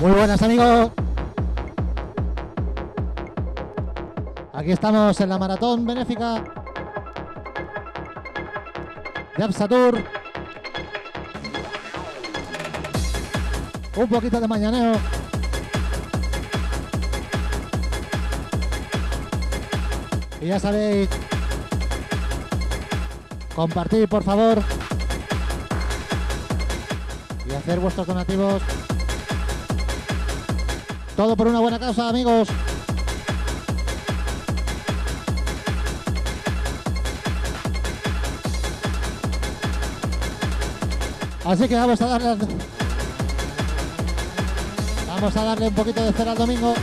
Muy buenas amigos. Aquí estamos en la maratón benéfica de Absatur. Un poquito de mañaneo. Y ya sabéis, compartir por favor y hacer vuestros donativos. Todo por una buena causa, amigos. Así que vamos a darle Vamos a darle un poquito de cera al domingo.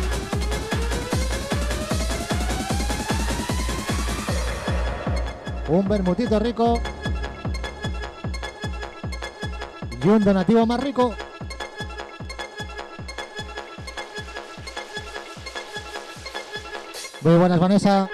Un bermutito rico. Y un donativo más rico. Muy buenas, Vanessa.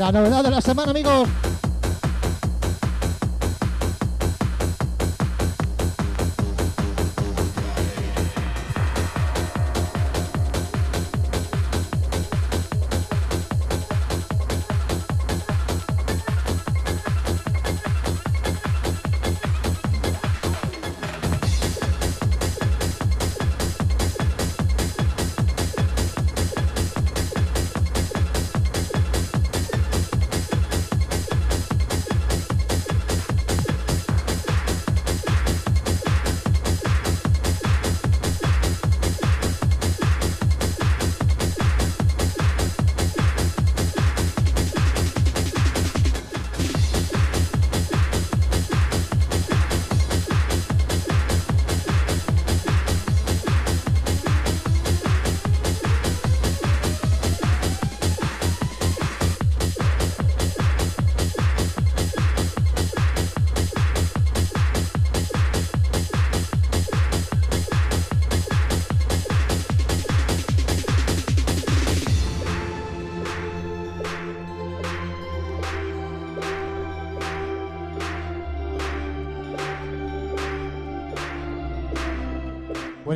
La novedad de la semana, amigos.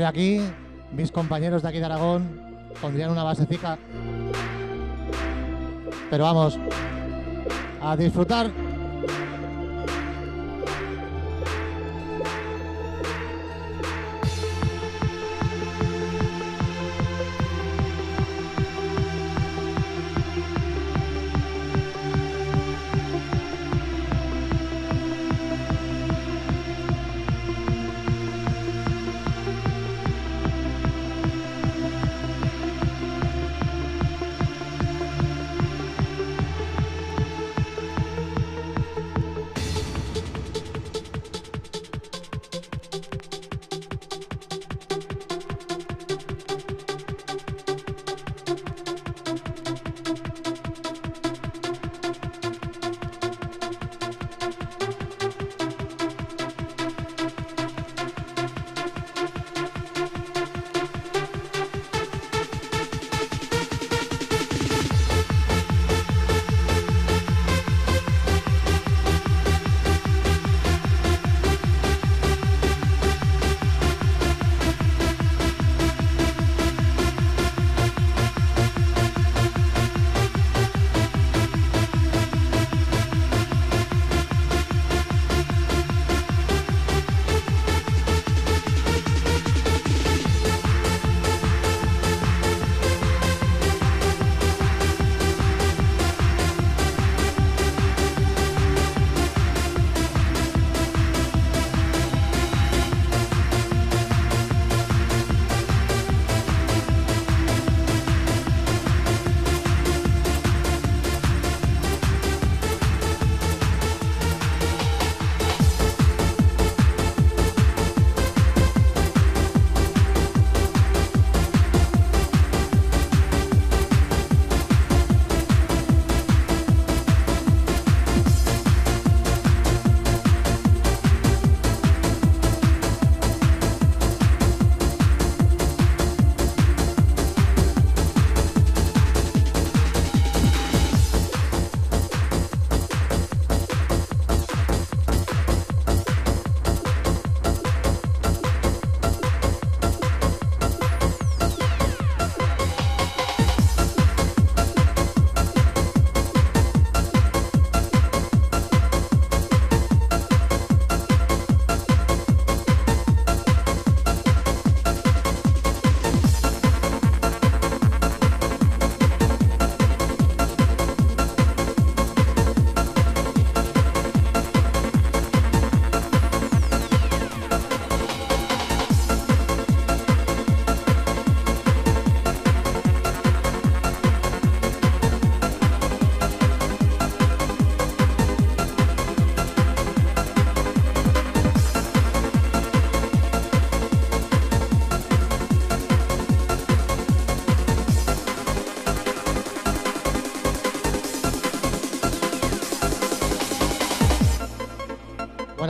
Bueno, aquí mis compañeros de aquí de Aragón pondrían una basecica. Pero vamos, a disfrutar.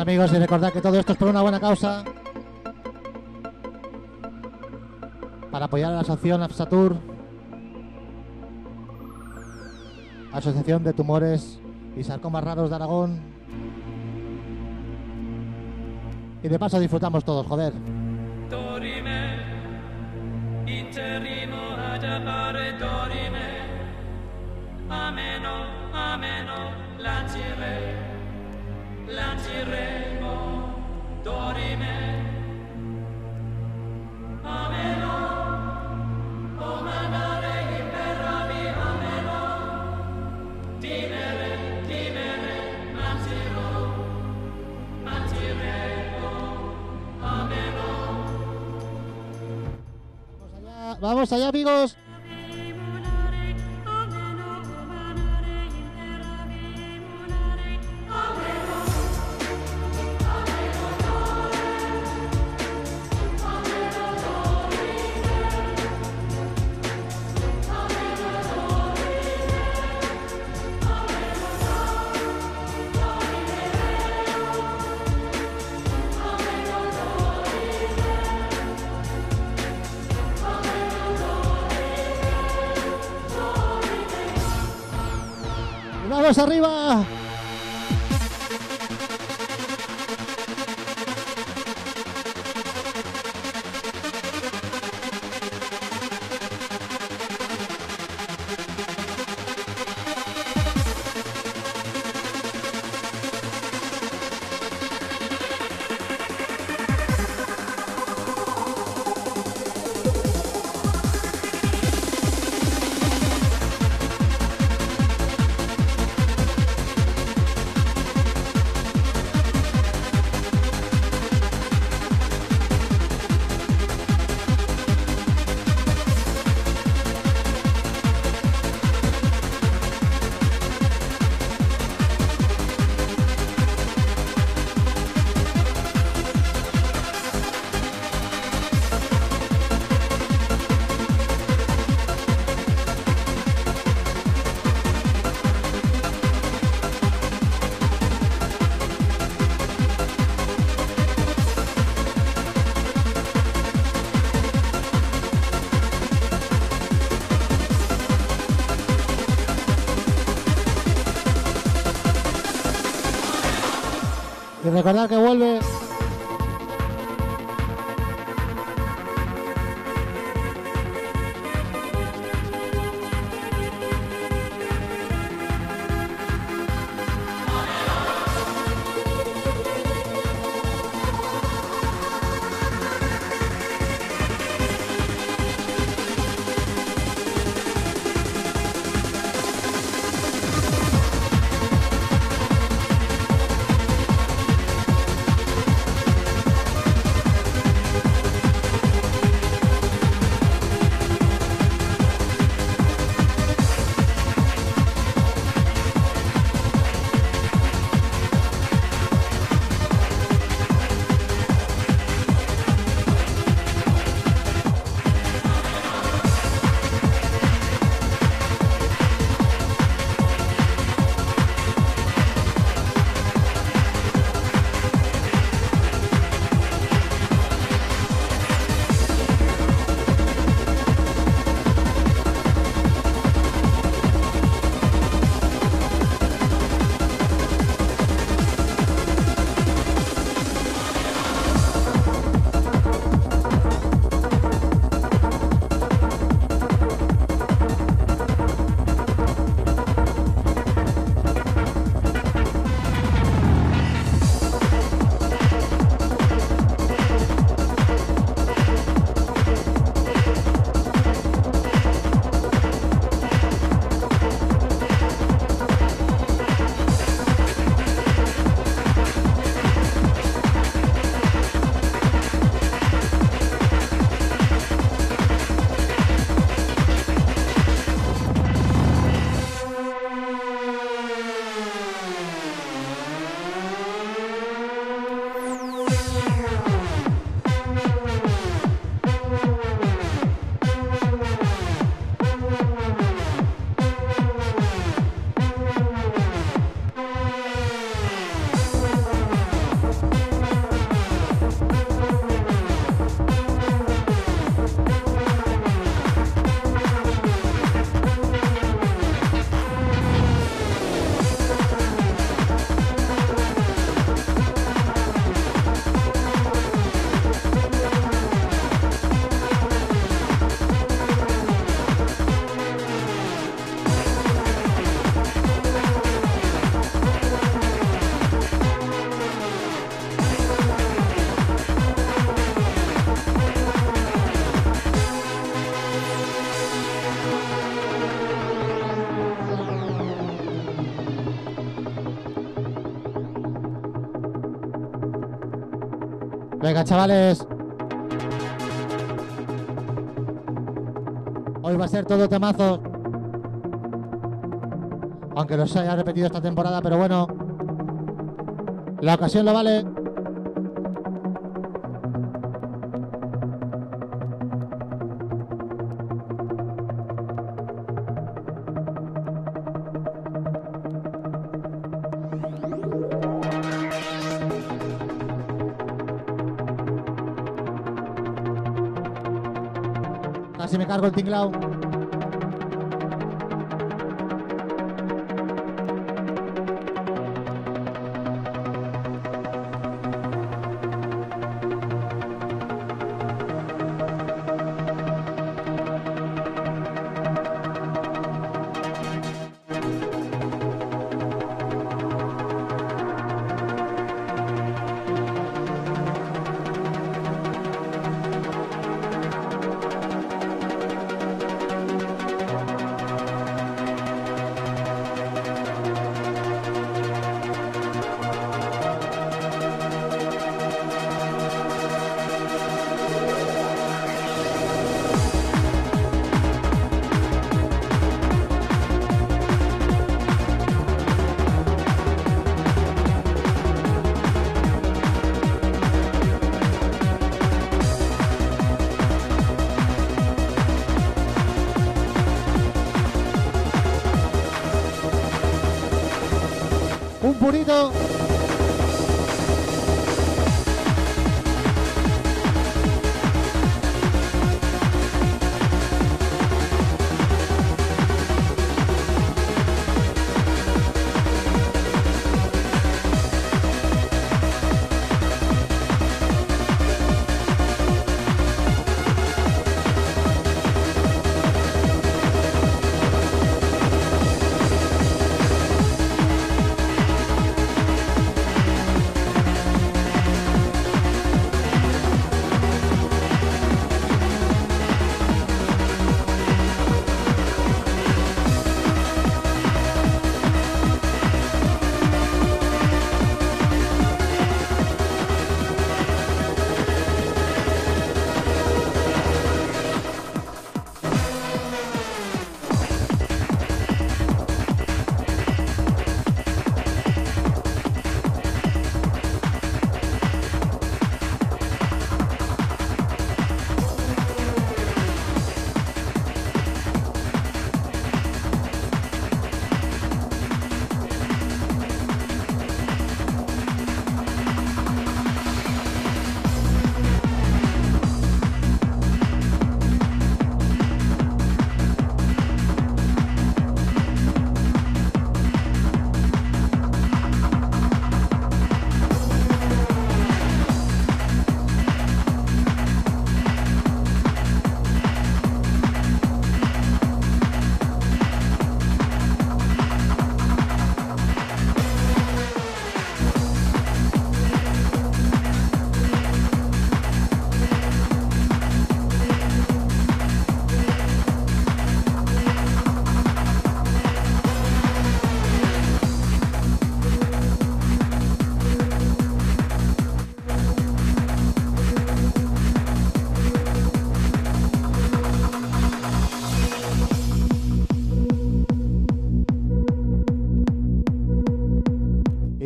Amigos y recordad que todo esto es por una buena causa. Para apoyar a la asociación Absatur, Asociación de Tumores y Sarcomas Raros de Aragón. Y de paso disfrutamos todos, joder. Vamos allá, amigos. Arriba. Y recordar que vuelve Venga, chavales. Hoy va a ser todo temazo. Aunque los haya repetido esta temporada, pero bueno. La ocasión lo vale. i Rotting Loud.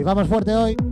Vamos fuerte hoy.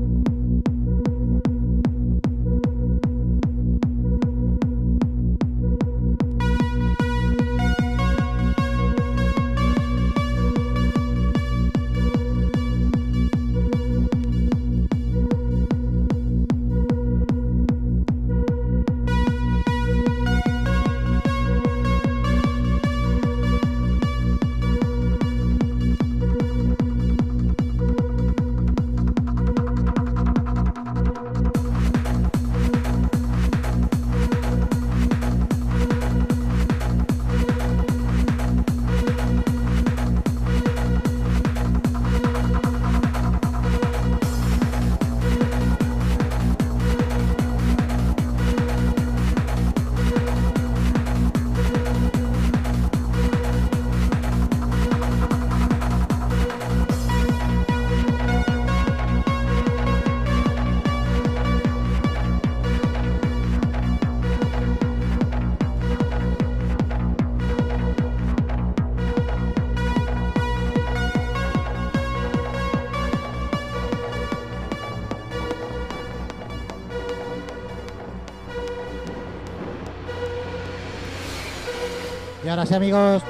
Y ahora sí, amigos.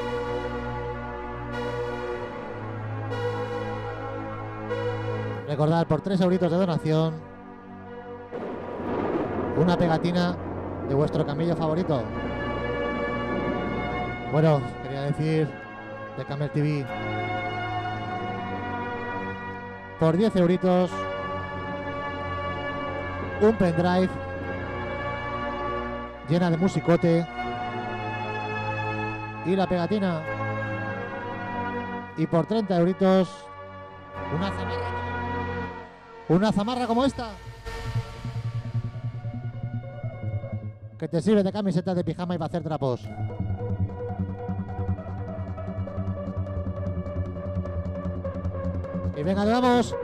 Recordad por 3 euritos de donación una pegatina de vuestro camello favorito. Bueno, quería decir de Camel TV. Por 10 euritos un pendrive llena de musicote y la pegatina. Y por 30 euritos, una zamarra. Una zamarra como esta. Que te sirve de camiseta de pijama y va a hacer trapos. Y venga, vamos.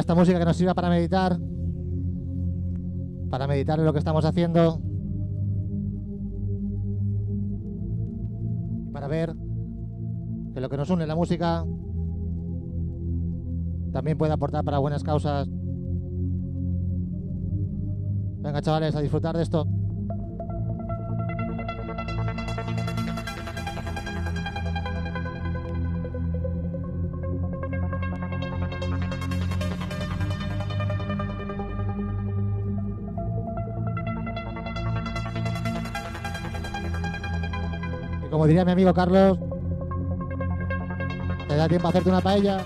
Esta música que nos sirva para meditar, para meditar en lo que estamos haciendo, para ver que lo que nos une la música también puede aportar para buenas causas. Venga, chavales, a disfrutar de esto. Diría mi amigo Carlos, ¿te da tiempo a hacerte una paella?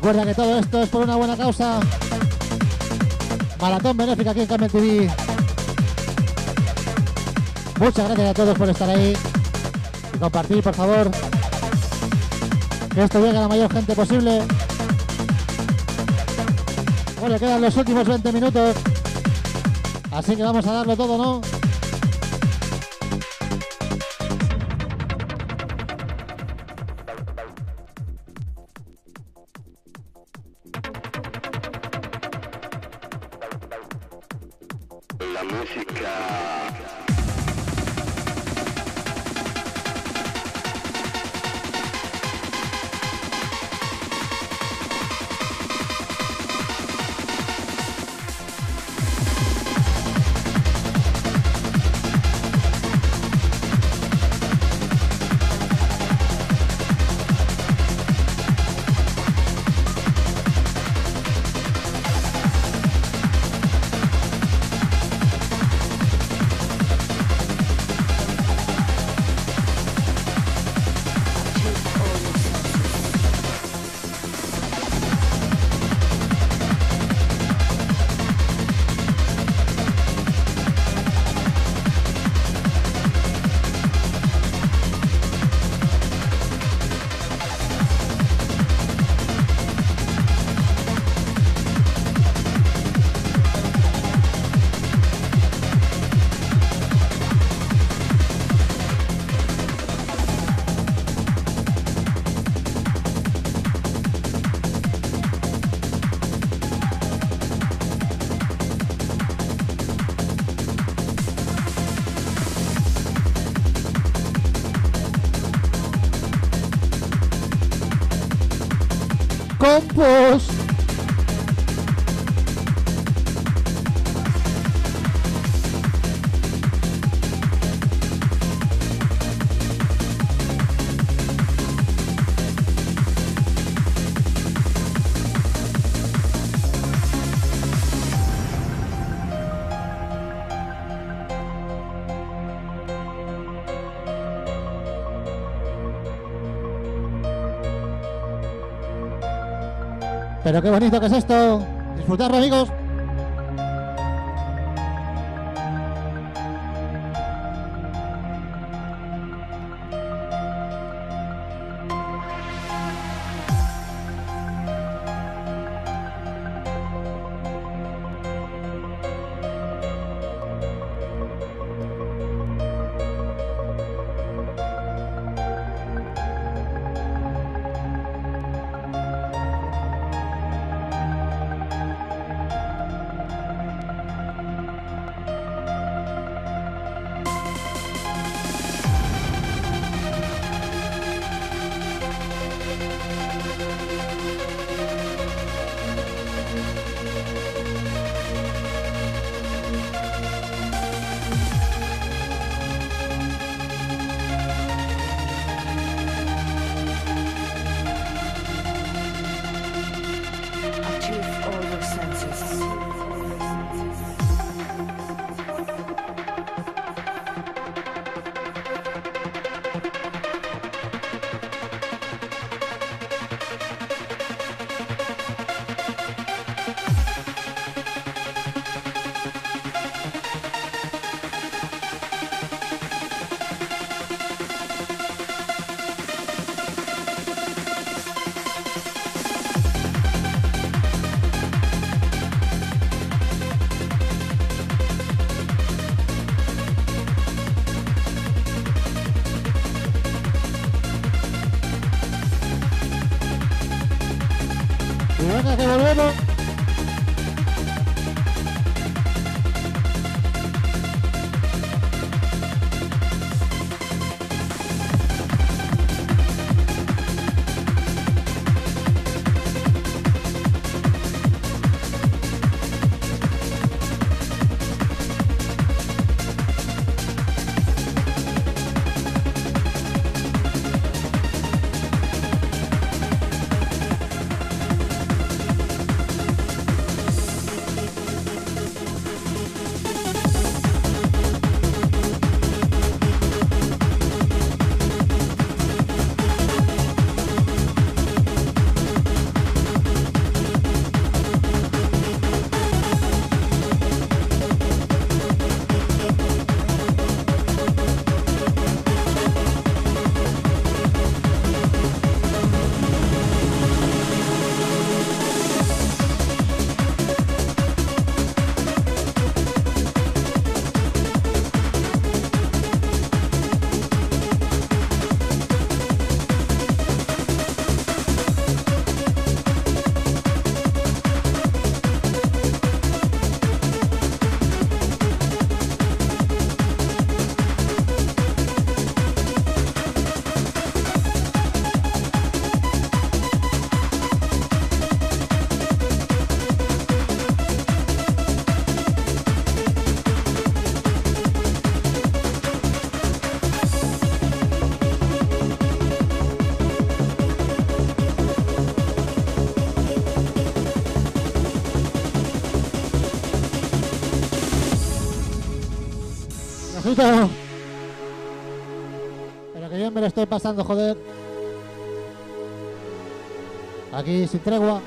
Recuerda que todo esto es por una buena causa. Maratón benéfica aquí en Carmen TV. Muchas gracias a todos por estar ahí. Y compartir, por favor. Que esto llegue a la mayor gente posible. Bueno, quedan los últimos 20 minutos. Así que vamos a darlo todo, ¿no? Campos. Pero qué bonito que es esto. Disfrutarlo, amigos. Pero que bien me lo estoy pasando, joder. Aquí sin tregua.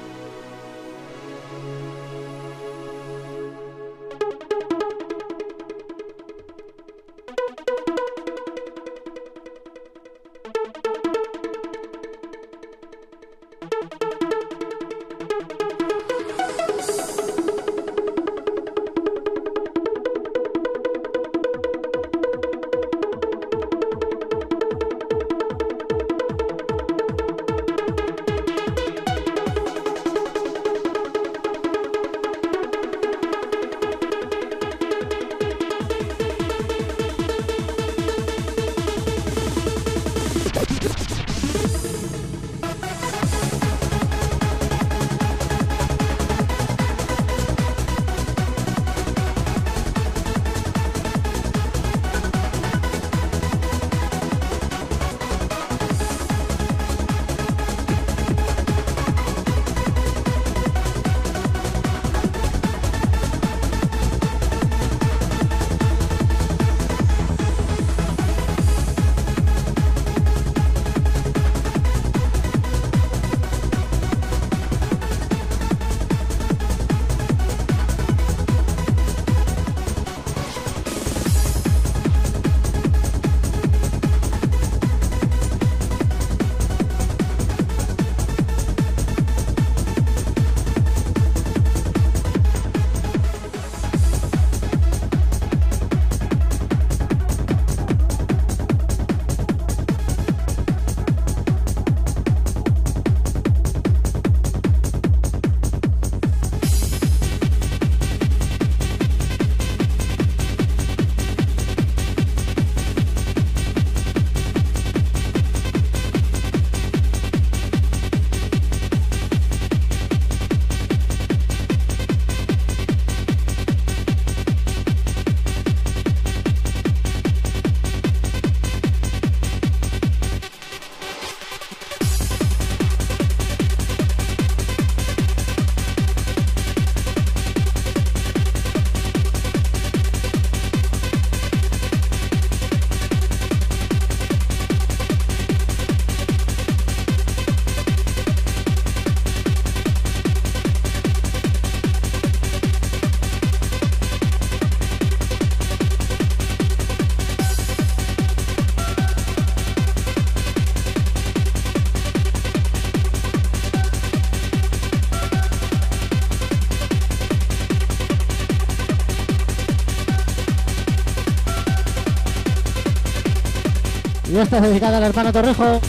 Dedicada al hermano Torrejo.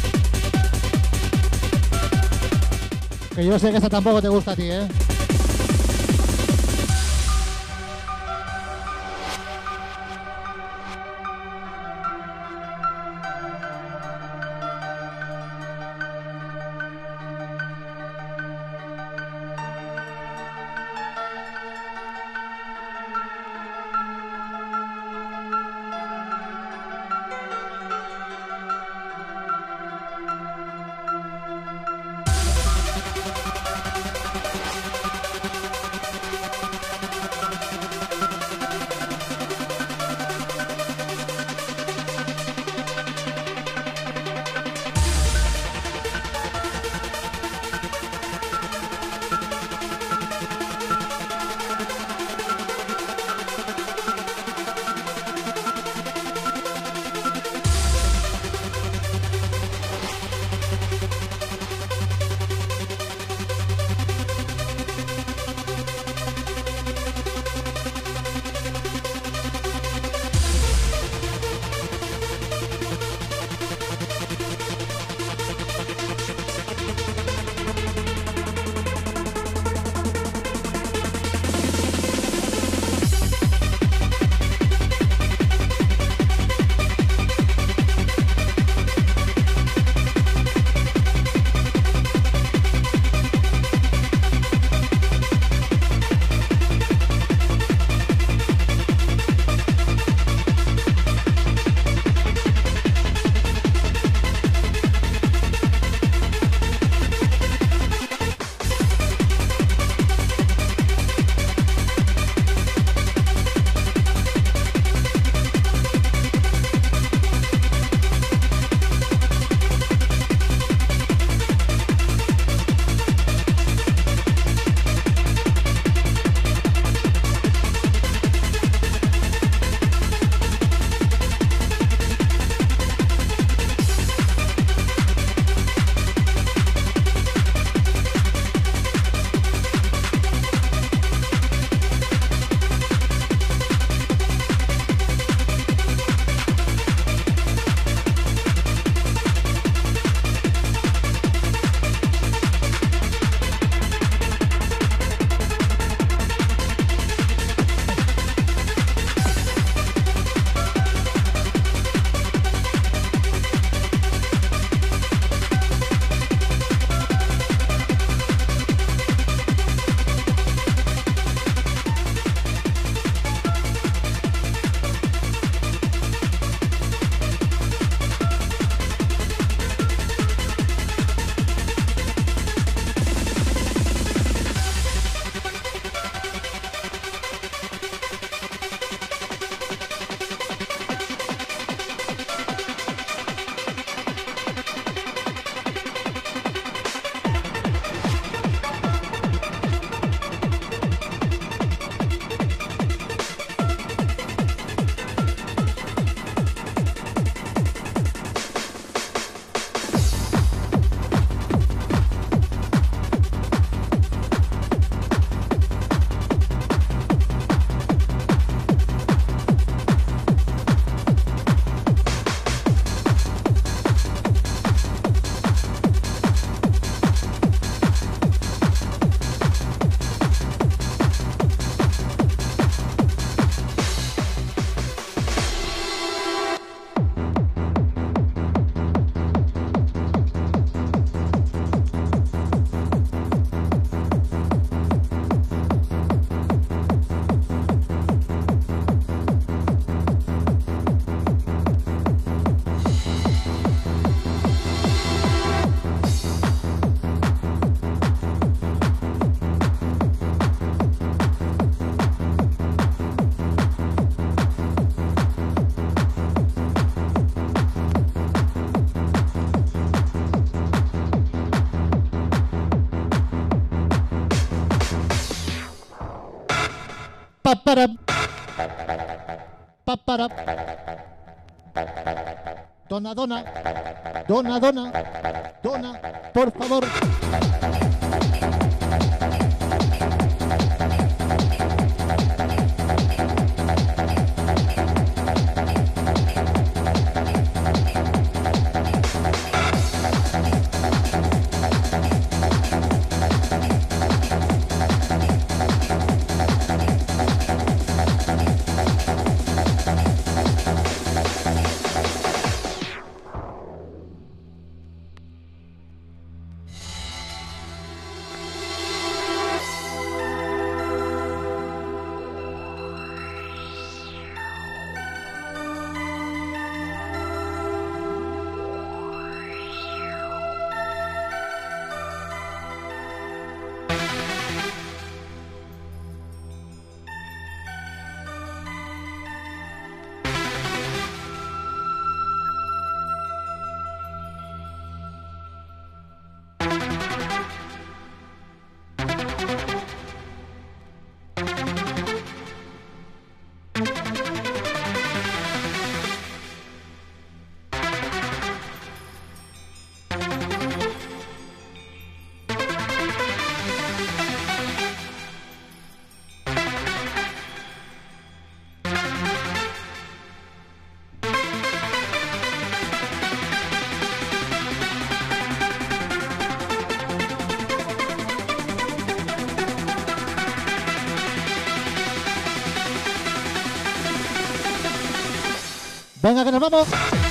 Que yo sé que esta tampoco te gusta a ti, ¿eh? Para para Dona, dona, dona, dona, dona, por favor. Venga, que nos vamos.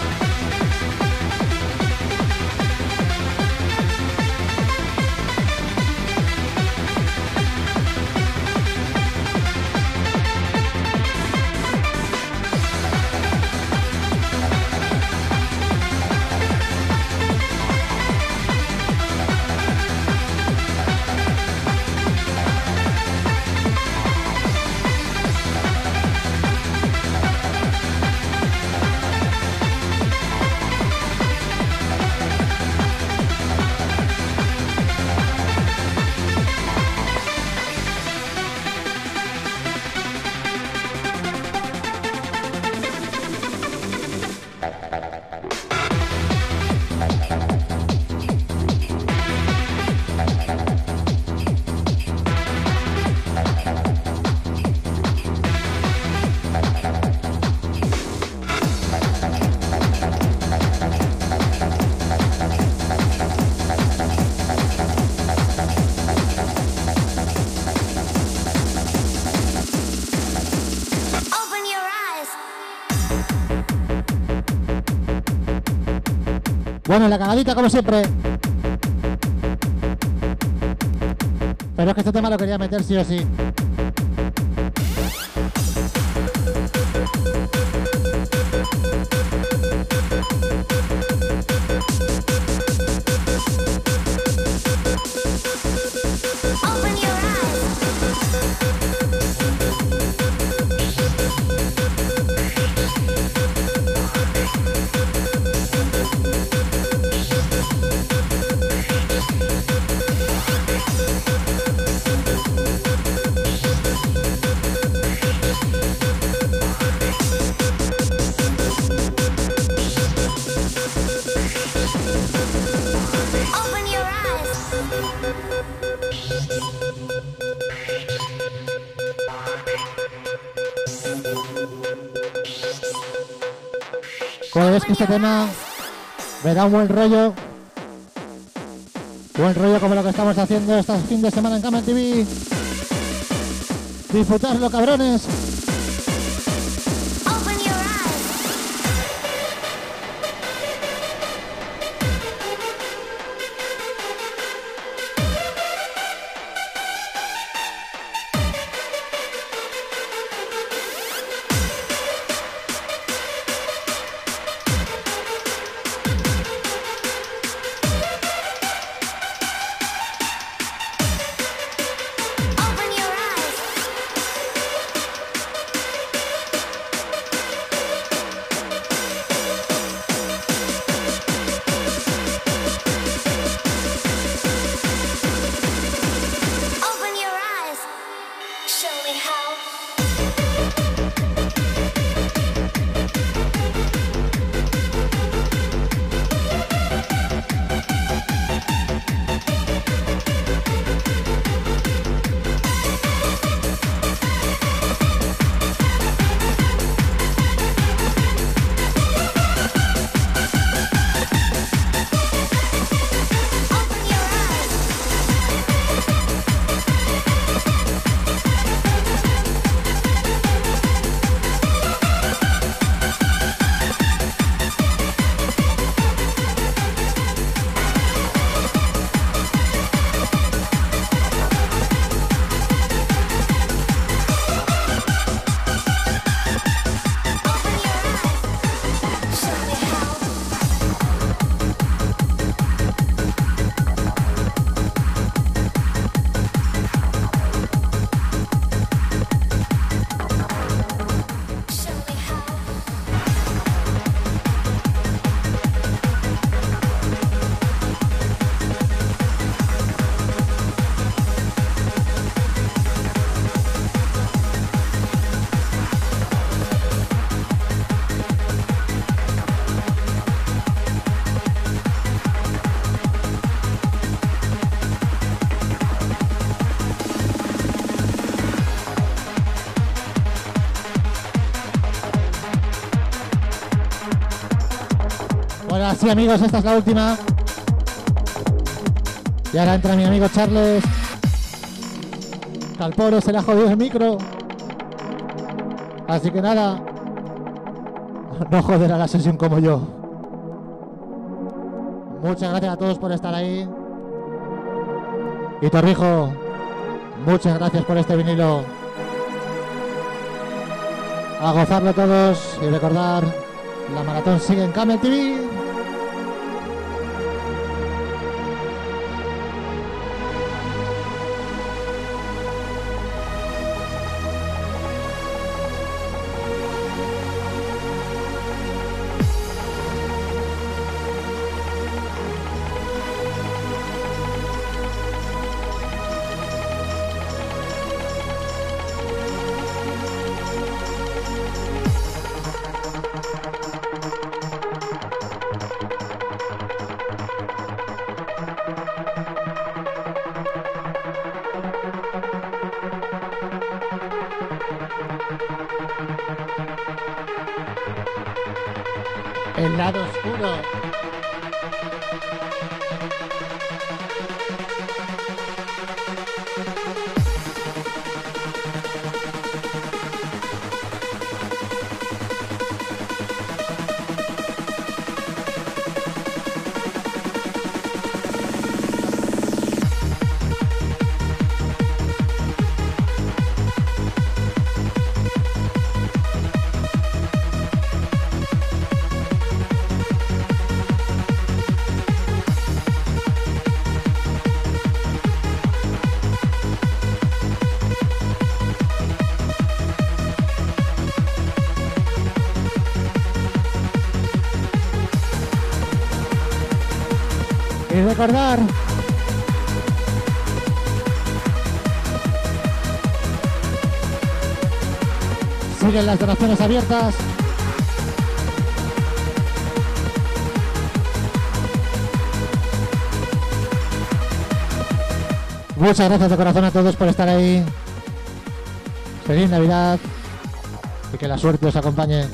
Bueno, la cagadita como siempre. Pero es que este tema lo quería meter sí o sí. Este tema me da un buen rollo. Buen rollo como lo que estamos haciendo este fin de semana en Cama TV. Disfrutarlo, cabrones. Amigos, esta es la última. Y ahora entra mi amigo Charles. Calporo se le ha jodido el micro. Así que nada. no joder a la sesión como yo. Muchas gracias a todos por estar ahí. Y Torrijo, muchas gracias por este vinilo. A gozarlo todos y recordar, la maratón sigue en Camel TV. El lado oscuro. Recordar. Siguen las donaciones abiertas. Muchas gracias de corazón a todos por estar ahí. Feliz Navidad y que la suerte os acompañe.